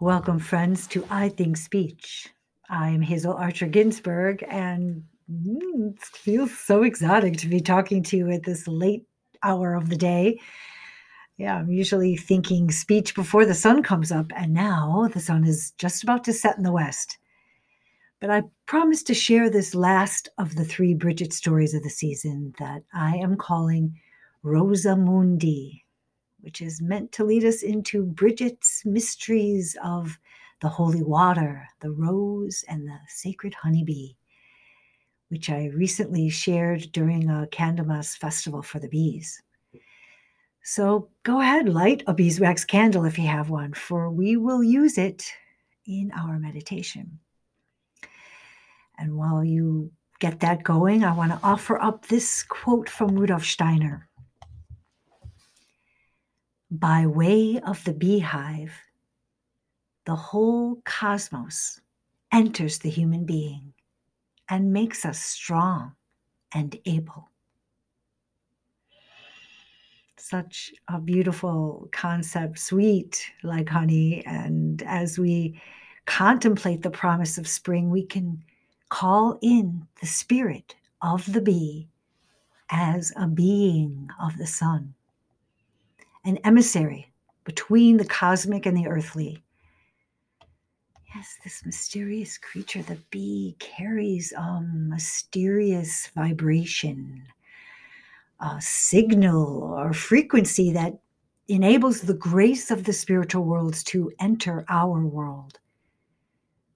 Welcome, friends, to I Think Speech. I'm Hazel Archer Ginsburg, and mm, it feels so exotic to be talking to you at this late hour of the day. Yeah, I'm usually thinking speech before the sun comes up, and now the sun is just about to set in the west. But I promise to share this last of the three Bridget stories of the season that I am calling Rosa Mundi which is meant to lead us into Bridget's mysteries of the holy water, the rose, and the sacred honeybee, which I recently shared during a Candlemas festival for the bees. So go ahead, light a beeswax candle if you have one, for we will use it in our meditation. And while you get that going, I want to offer up this quote from Rudolf Steiner by way of the beehive, the whole cosmos enters the human being and makes us strong and able. Such a beautiful concept, sweet like honey. And as we contemplate the promise of spring, we can call in the spirit of the bee as a being of the sun an emissary between the cosmic and the earthly. Yes, this mysterious creature, the bee, carries a mysterious vibration, a signal or frequency that enables the grace of the spiritual worlds to enter our world,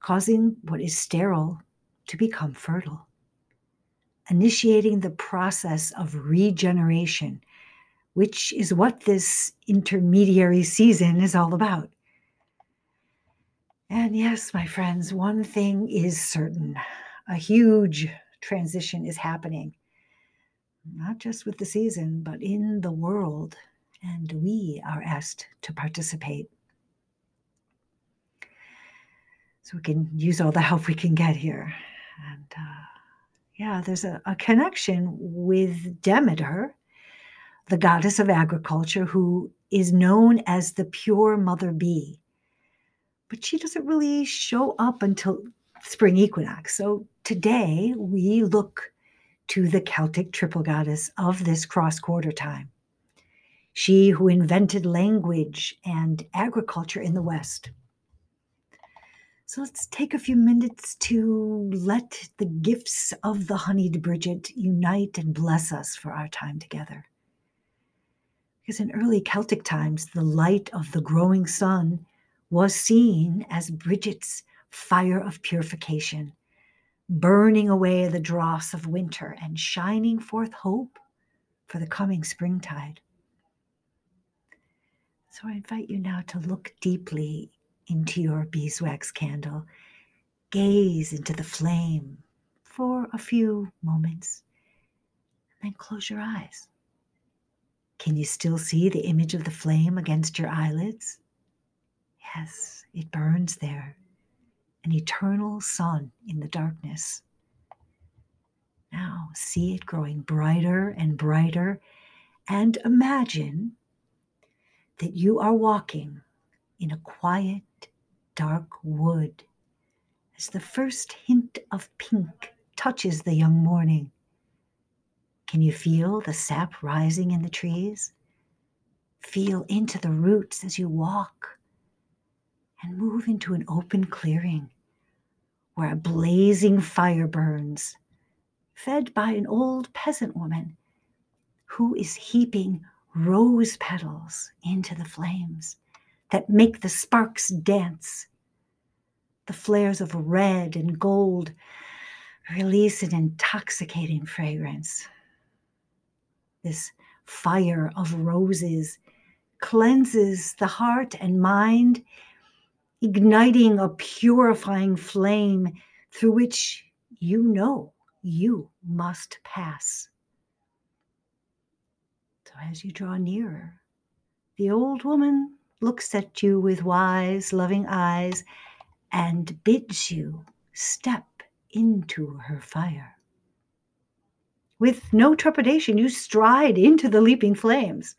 causing what is sterile to become fertile, initiating the process of regeneration which is what this intermediary season is all about. And yes, my friends, one thing is certain a huge transition is happening, not just with the season, but in the world. And we are asked to participate. So we can use all the help we can get here. And uh, yeah, there's a, a connection with Demeter the goddess of agriculture, who is known as the pure mother bee. But she doesn't really show up until spring equinox. So today we look to the Celtic triple goddess of this cross quarter time. She who invented language and agriculture in the West. So let's take a few minutes to let the gifts of the honeyed Bridget unite and bless us for our time together. Because in early Celtic times, the light of the growing sun was seen as Bridget's fire of purification, burning away the dross of winter and shining forth hope for the coming springtide. So I invite you now to look deeply into your beeswax candle, gaze into the flame for a few moments, and then close your eyes. Can you still see the image of the flame against your eyelids? Yes, it burns there, an eternal sun in the darkness. Now see it growing brighter and brighter, and imagine that you are walking in a quiet, dark wood as the first hint of pink touches the young morning. Can you feel the sap rising in the trees? Feel into the roots as you walk and move into an open clearing where a blazing fire burns, fed by an old peasant woman who is heaping rose petals into the flames that make the sparks dance. The flares of red and gold release an intoxicating fragrance this fire of roses cleanses the heart and mind, igniting a purifying flame through which you know you must pass. So as you draw nearer, the old woman looks at you with wise, loving eyes and bids you step into her fire. With no trepidation, you stride into the leaping flames.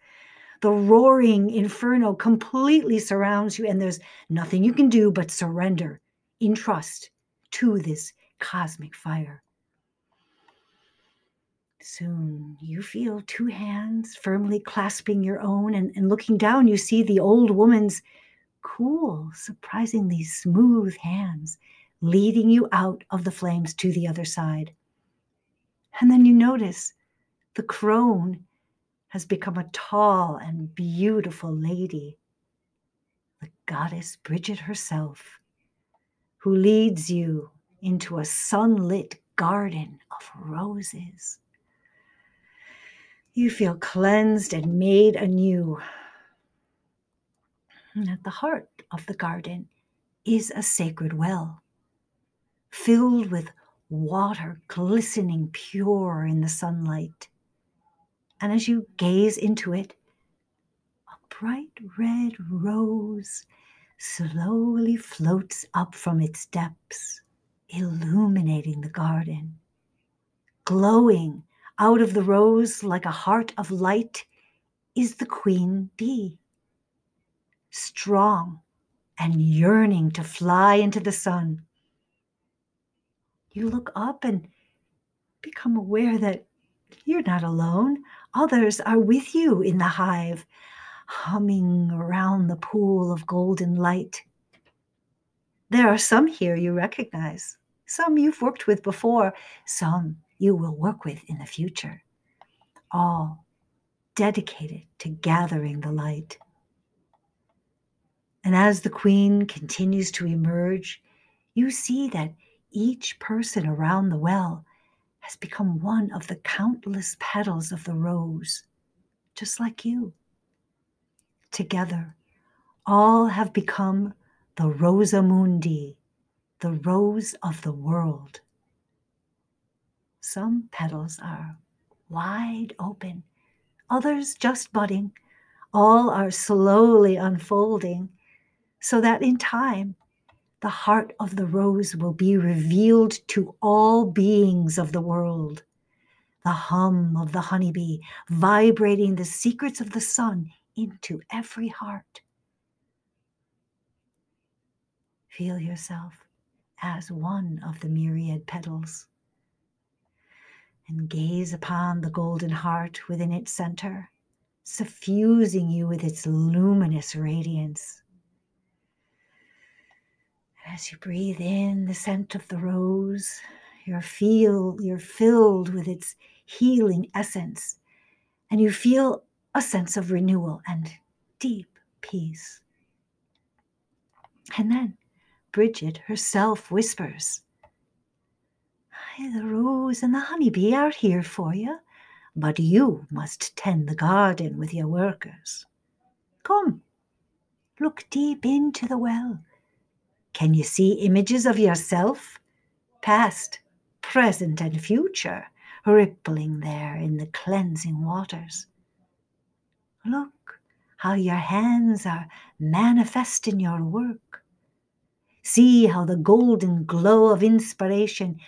The roaring inferno completely surrounds you, and there's nothing you can do but surrender in trust to this cosmic fire. Soon you feel two hands firmly clasping your own, and, and looking down, you see the old woman's cool, surprisingly smooth hands leading you out of the flames to the other side. And then you notice the crone has become a tall and beautiful lady, the goddess Bridget herself, who leads you into a sunlit garden of roses. You feel cleansed and made anew. And at the heart of the garden is a sacred well, filled with water glistening pure in the sunlight. And as you gaze into it, a bright red rose slowly floats up from its depths, illuminating the garden. Glowing out of the rose like a heart of light is the queen bee, strong and yearning to fly into the sun. You look up and become aware that you're not alone. Others are with you in the hive, humming around the pool of golden light. There are some here you recognize, some you've worked with before, some you will work with in the future, all dedicated to gathering the light. And as the queen continues to emerge, you see that each person around the well has become one of the countless petals of the rose, just like you. Together, all have become the Rosa Mundi, the rose of the world. Some petals are wide open, others just budding. All are slowly unfolding, so that in time the heart of the rose will be revealed to all beings of the world. The hum of the honeybee vibrating the secrets of the sun into every heart. Feel yourself as one of the myriad petals and gaze upon the golden heart within its center, suffusing you with its luminous radiance. As you breathe in the scent of the rose, you feel you're filled with its healing essence, and you feel a sense of renewal and deep peace. And then Bridget herself whispers, The rose and the honeybee are here for you, but you must tend the garden with your workers. Come, look deep into the well can you see images of yourself, past, present, and future, rippling there in the cleansing waters? Look how your hands are manifesting your work. See how the golden glow of inspiration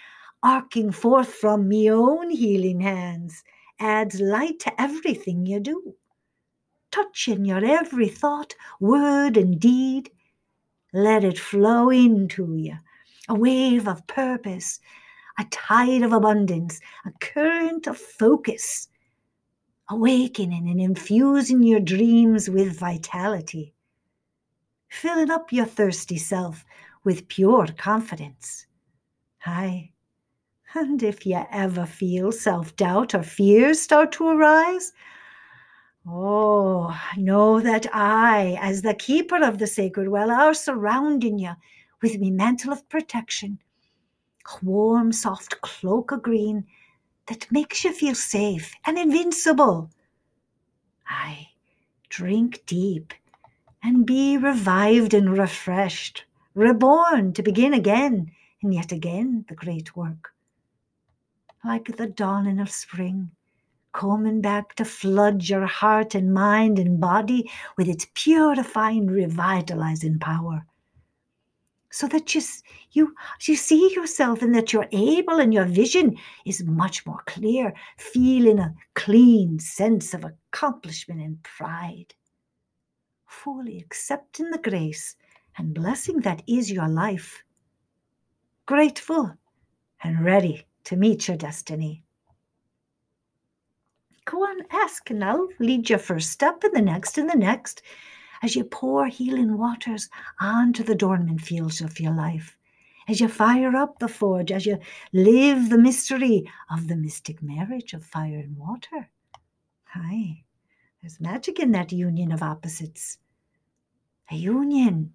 arcing forth from me own healing hands adds light to everything you do, touching your every thought, word, and deed let it flow into you. A wave of purpose, a tide of abundance, a current of focus, awakening and infusing your dreams with vitality, filling up your thirsty self with pure confidence. Aye, and if you ever feel self doubt or fears start to arise, Oh, know that I, as the keeper of the sacred well, are surrounding you with me mantle of protection, a warm, soft cloak of green that makes you feel safe and invincible. Aye, drink deep and be revived and refreshed, reborn to begin again and yet again the great work. Like the dawning of spring, coming back to flood your heart and mind and body with its purifying, revitalizing power. so that you, you, you see yourself and that you're able and your vision is much more clear, feeling a clean sense of accomplishment and pride. Fully accepting the grace and blessing that is your life. Grateful and ready to meet your destiny. Go on, ask, and I'll lead your first step and the next and the next as you pour healing waters onto the dormant fields of your life, as you fire up the forge, as you live the mystery of the mystic marriage of fire and water. Hi, there's magic in that union of opposites. A union.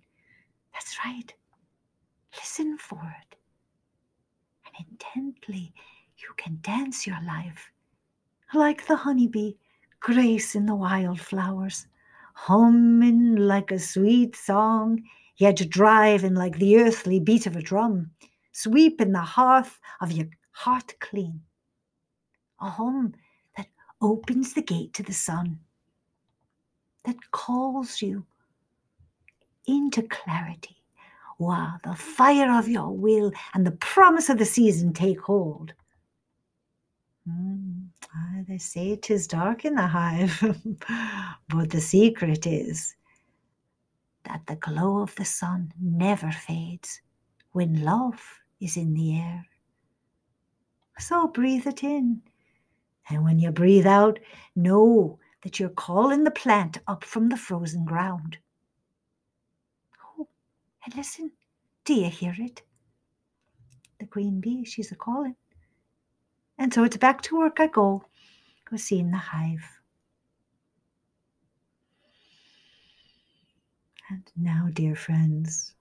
That's right. Listen for it. And intently, you can dance your life like the honeybee, grace in the wildflowers humming like a sweet song, yet driving like the earthly beat of a drum, sweeping the hearth of your heart clean. A hum that opens the gate to the sun, that calls you into clarity, while the fire of your will and the promise of the season take hold. Mm, ah, they say it is dark in the hive, but the secret is that the glow of the sun never fades when love is in the air. So breathe it in. And when you breathe out, know that you're calling the plant up from the frozen ground. Oh, and listen, do you hear it? The queen bee, she's a calling. And so it's back to work I go, go see in the hive. And now, dear friends,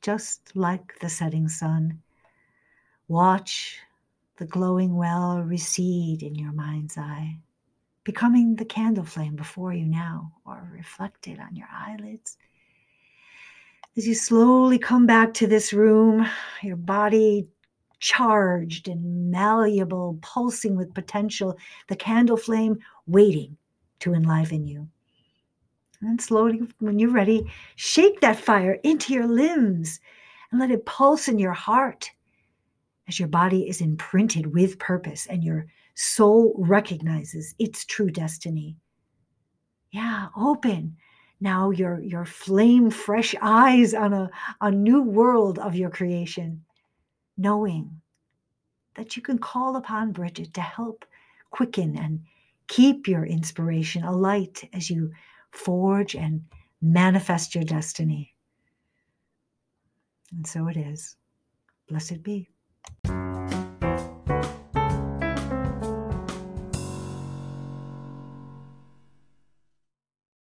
just like the setting sun, watch the glowing well recede in your mind's eye, becoming the candle flame before you now, or reflected on your eyelids. As you slowly come back to this room, your body charged and malleable, pulsing with potential, the candle flame waiting to enliven you. And slowly, when you're ready, shake that fire into your limbs and let it pulse in your heart as your body is imprinted with purpose and your soul recognizes its true destiny. Yeah, open now your your flame fresh eyes on a, a new world of your creation knowing that you can call upon Bridget to help quicken and keep your inspiration alight as you forge and manifest your destiny. And so it is. Blessed be.